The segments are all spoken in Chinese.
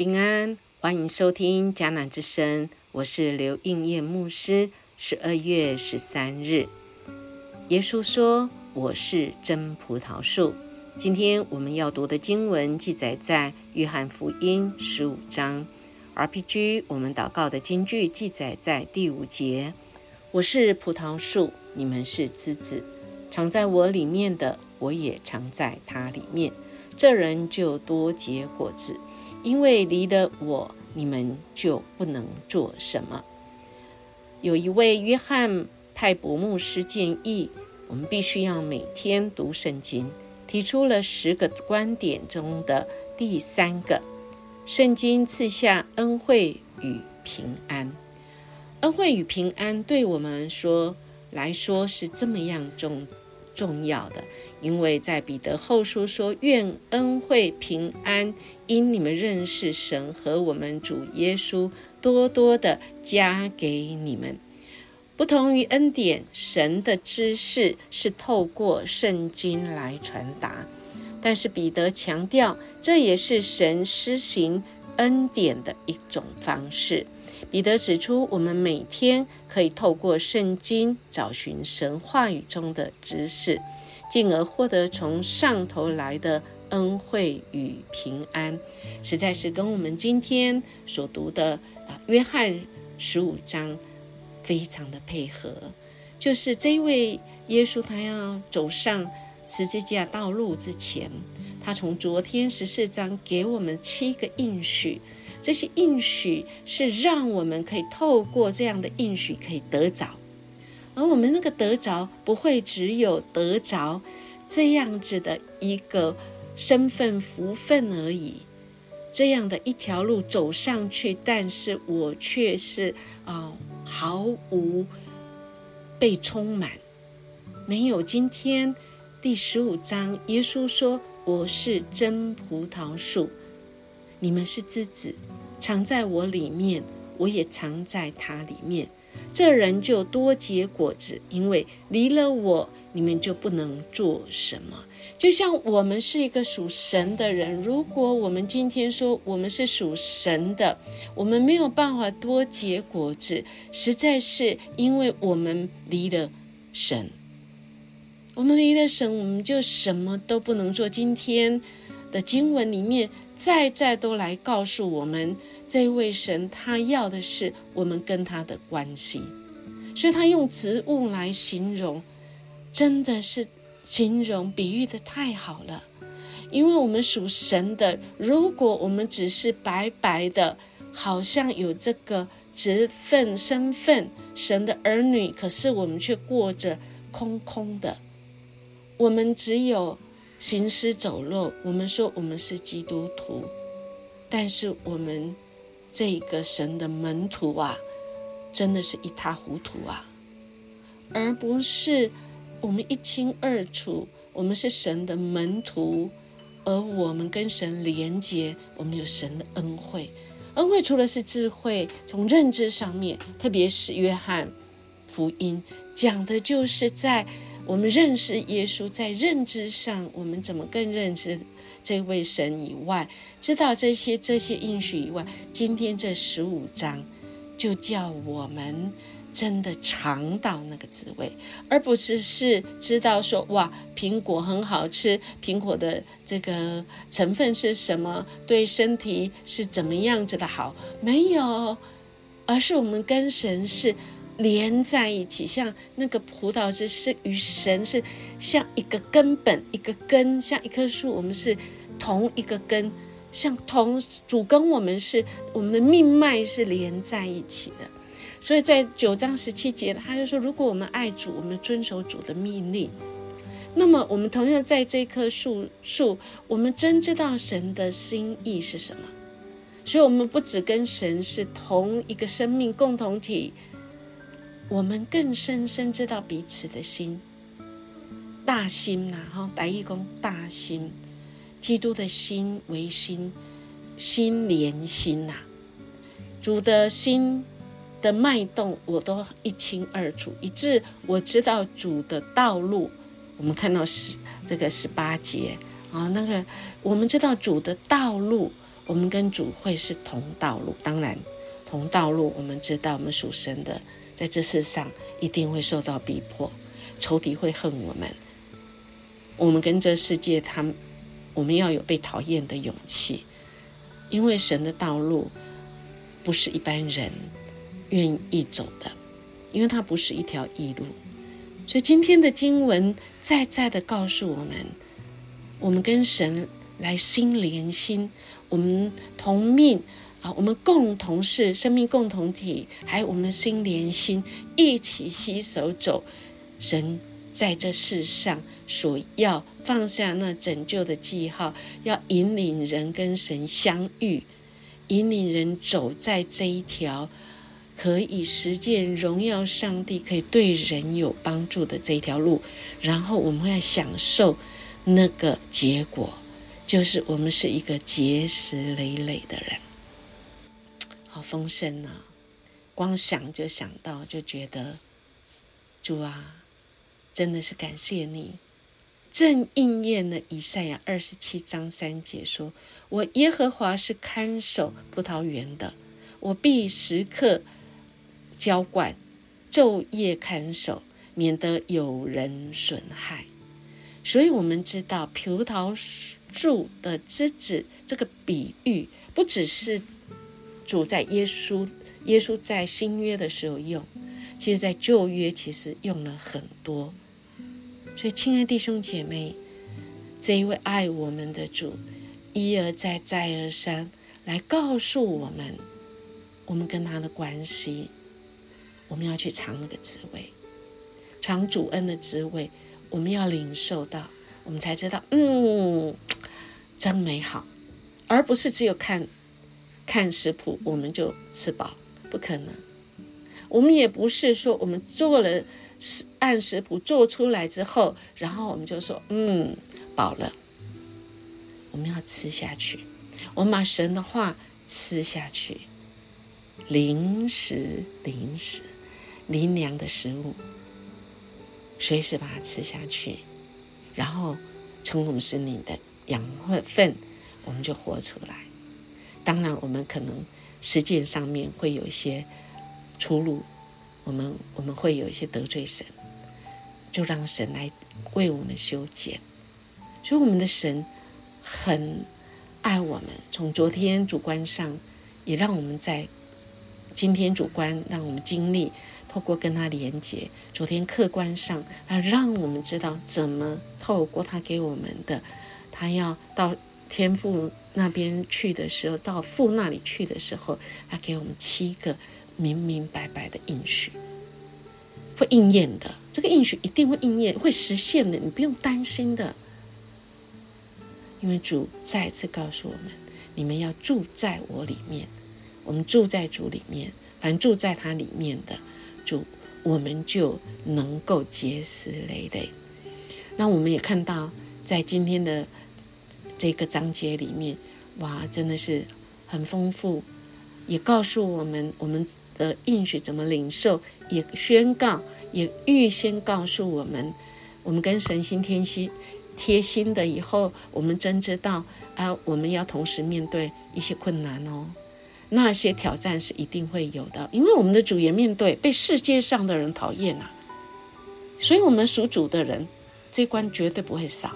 平安，欢迎收听迦南之声，我是刘应业牧师。十二月十三日，耶稣说：“我是真葡萄树。”今天我们要读的经文记载在约翰福音十五章。RPG，我们祷告的经句记载在第五节：“我是葡萄树，你们是枝子，藏在我里面的，我也藏在它里面。这人就多结果子，因为离了我，你们就不能做什么。”有一位约翰派伯牧师建议，我们必须要每天读圣经，提出了十个观点中的第三个：圣经赐下恩惠与平安。恩惠与平安对我们说来说是这么样重重要的，因为在彼得后书说：“愿恩惠平安因你们认识神和我们主耶稣。”多多的加给你们。不同于恩典，神的知识是透过圣经来传达。但是彼得强调，这也是神施行恩典的一种方式。彼得指出，我们每天可以透过圣经找寻神话语中的知识，进而获得从上头来的恩惠与平安。实在是跟我们今天所读的啊。约翰十五章非常的配合，就是这位耶稣，他要走上十字架道路之前，他从昨天十四章给我们七个应许，这些应许是让我们可以透过这样的应许可以得着，而我们那个得着不会只有得着这样子的一个身份福分而已。这样的一条路走上去，但是我却是啊毫无被充满，没有今天第十五章，耶稣说我是真葡萄树，你们是枝子，藏在我里面，我也藏在它里面，这人就多结果子，因为离了我，你们就不能做什么。就像我们是一个属神的人，如果我们今天说我们是属神的，我们没有办法多结果子，实在是因为我们离了神。我们离了神，我们就什么都不能做。今天的经文里面，再再都来告诉我们，这位神他要的是我们跟他的关系，所以他用植物来形容，真的是。形容比喻的太好了，因为我们属神的，如果我们只是白白的，好像有这个职分身份，神的儿女，可是我们却过着空空的，我们只有行尸走肉。我们说我们是基督徒，但是我们这一个神的门徒啊，真的是一塌糊涂啊，而不是。我们一清二楚，我们是神的门徒，而我们跟神连接，我们有神的恩惠。恩惠除了是智慧，从认知上面，特别是约翰福音讲的就是在我们认识耶稣，在认知上，我们怎么更认识这位神以外，知道这些这些应许以外，今天这十五章就叫我们。真的尝到那个滋味，而不只是知道说哇，苹果很好吃，苹果的这个成分是什么，对身体是怎么样子的好，没有，而是我们跟神是连在一起，像那个葡萄汁是与神是像一个根本，一个根，像一棵树，我们是同一个根，像同主跟我们是我们的命脉是连在一起的。所以在九章十七节，他就说：如果我们爱主，我们遵守主的命令，那么我们同样在这棵树树，我们真知道神的心意是什么。所以，我们不只跟神是同一个生命共同体，我们更深深知道彼此的心。大心呐，哈，白义公大心，基督的心为心，心连心呐，主的心。的脉动我都一清二楚，以致我知道主的道路。我们看到十这个十八节啊，那个我们知道主的道路，我们跟主会是同道路。当然，同道路，我们知道，我们属神的，在这世上一定会受到逼迫，仇敌会恨我们。我们跟这世界，他，我们要有被讨厌的勇气，因为神的道路不是一般人愿意走的，因为它不是一条易路。所以今天的经文再再的告诉我们，我们跟神来心连心，我们同命啊，我们共同是生命共同体，还有我们心连心，一起携手走神在这世上所要放下那拯救的记号，要引领人跟神相遇，引领人走在这一条。可以实践荣耀上帝，可以对人有帮助的这一条路，然后我们会享受那个结果，就是我们是一个结实累累的人，好丰盛啊！光想就想到，就觉得主啊，真的是感谢你，正应验了以赛亚二十七章三节说：“我耶和华是看守葡萄园的，我必时刻。”浇灌，昼夜看守，免得有人损害。所以，我们知道葡萄树的枝子这个比喻，不只是主在耶稣耶稣在新约的时候用，其实在旧约其实用了很多。所以，亲爱弟兄姐妹，这一位爱我们的主，一而再，再而三来告诉我们，我们跟他的关系。我们要去尝那个滋味，尝主恩的滋味。我们要领受到，我们才知道，嗯，真美好，而不是只有看看食谱我们就吃饱，不可能。我们也不是说我们做了食按食谱做出来之后，然后我们就说，嗯，饱了。我们要吃下去，我们把神的话吃下去，零食，零食。灵粮的食物，随时把它吃下去，然后从我们身体的养分，我们就活出来。当然，我们可能实践上面会有一些出入，我们我们会有一些得罪神，就让神来为我们修剪。所以，我们的神很爱我们。从昨天主观上，也让我们在今天主观让我们经历。透过跟他连接，昨天客观上，他让我们知道怎么透过他给我们的，他要到天父那边去的时候，到父那里去的时候，他给我们七个明明白白的应许，会应验的。这个应许一定会应验，会实现的，你不用担心的。因为主再次告诉我们：你们要住在我里面，我们住在主里面，凡住在他里面的。主，我们就能够结实累累。那我们也看到，在今天的这个章节里面，哇，真的是很丰富，也告诉我们我们的应许怎么领受，也宣告，也预先告诉我们，我们跟神心贴心贴心的以后，我们真知道啊，我们要同时面对一些困难哦。那些挑战是一定会有的，因为我们的主也面对被世界上的人讨厌啊，所以我们属主的人这关绝对不会少，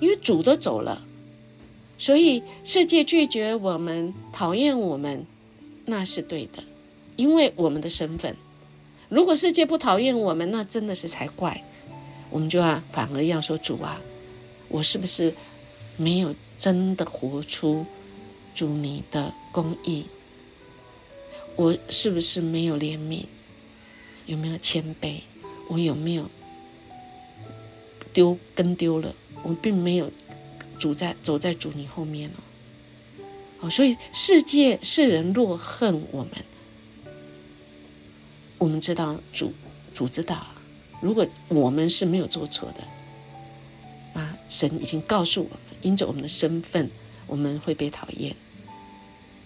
因为主都走了，所以世界拒绝我们、讨厌我们，那是对的，因为我们的身份。如果世界不讨厌我们，那真的是才怪，我们就要反而要说主啊，我是不是没有真的活出主你的公义？我是不是没有怜悯？有没有谦卑？我有没有丢跟丢了？我并没有主在走在主你后面哦。哦，所以世界世人若恨我们，我们知道主主知道，如果我们是没有做错的，那神已经告诉我们，因着我们的身份，我们会被讨厌。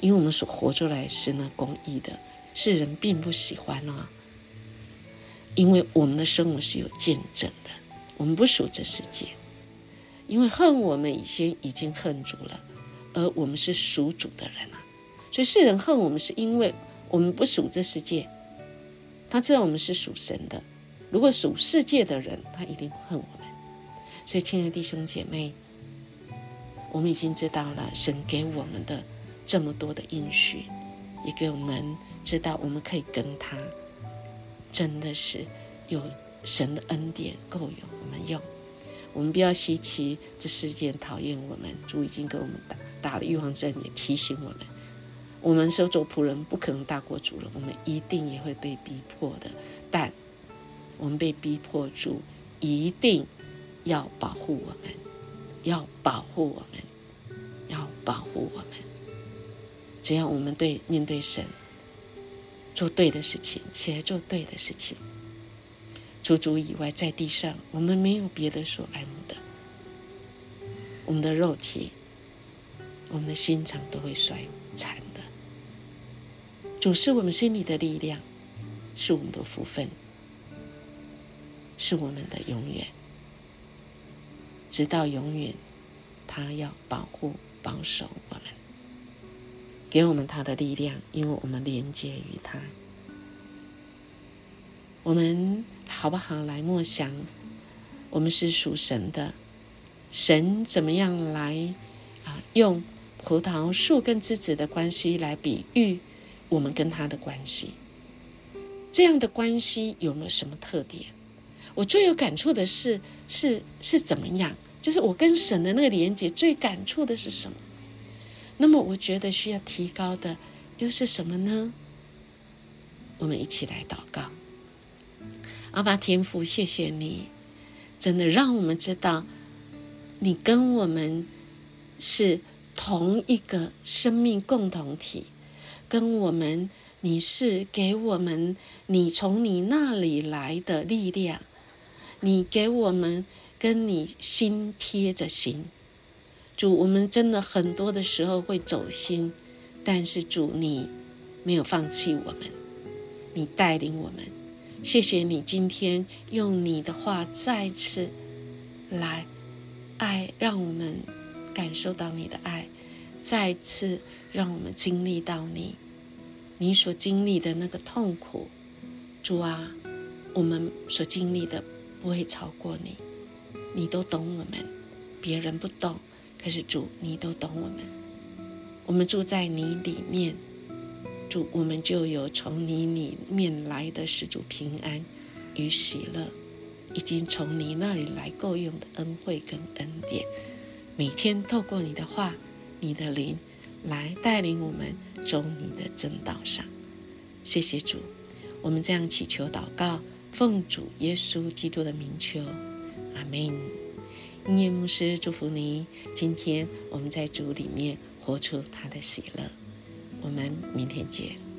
因为我们所活出来是那公义的，世人并不喜欢啊。因为我们的生活是有见证的，我们不属这世界。因为恨我们以前已经恨主了，而我们是属主的人啊。所以世人恨我们，是因为我们不属这世界。他知道我们是属神的，如果属世界的人，他一定恨我们。所以，亲爱的弟兄姐妹，我们已经知道了神给我们的这么多的应许，也给我们知道我们可以跟他，真的是有神的恩典够用我们用。我们不要稀奇这世界讨厌我们，主已经给我们打打了预防针，也提醒我们，我们是做仆人不可能大过主人，我们一定也会被逼迫的。但我们被逼迫住，一定。要保护我们，要保护我们，要保护我们。只要我们对面对神，做对的事情，且做对的事情。除主以外，在地上我们没有别的所爱慕的。我们的肉体，我们的心肠都会衰残的。主是我们心里的力量，是我们的福分，是我们的永远。直到永远，他要保护、保守我们，给我们他的力量，因为我们连接于他。我们好不好来默想？我们是属神的，神怎么样来啊？用葡萄树跟枝子的关系来比喻我们跟他的关系。这样的关系有没有什么特点？我最有感触的是，是是怎么样？就是我跟神的那个连接，最感触的是什么？那么我觉得需要提高的又是什么呢？我们一起来祷告。阿爸天父，谢谢你，真的让我们知道，你跟我们是同一个生命共同体，跟我们你是给我们你从你那里来的力量，你给我们。跟你心贴着心，主，我们真的很多的时候会走心，但是主，你没有放弃我们，你带领我们，谢谢你今天用你的话再次来爱，让我们感受到你的爱，再次让我们经历到你，你所经历的那个痛苦，主啊，我们所经历的不会超过你。你都懂我们，别人不懂，可是主，你都懂我们。我们住在你里面，主，我们就有从你里面来的十足平安与喜乐，已经从你那里来够用的恩惠跟恩典。每天透过你的话、你的灵来带领我们走你的正道上。谢谢主，我们这样祈求祷告，奉主耶稣基督的名求。阿门。音乐牧师祝福你。今天我们在主里面活出他的喜乐。我们明天见。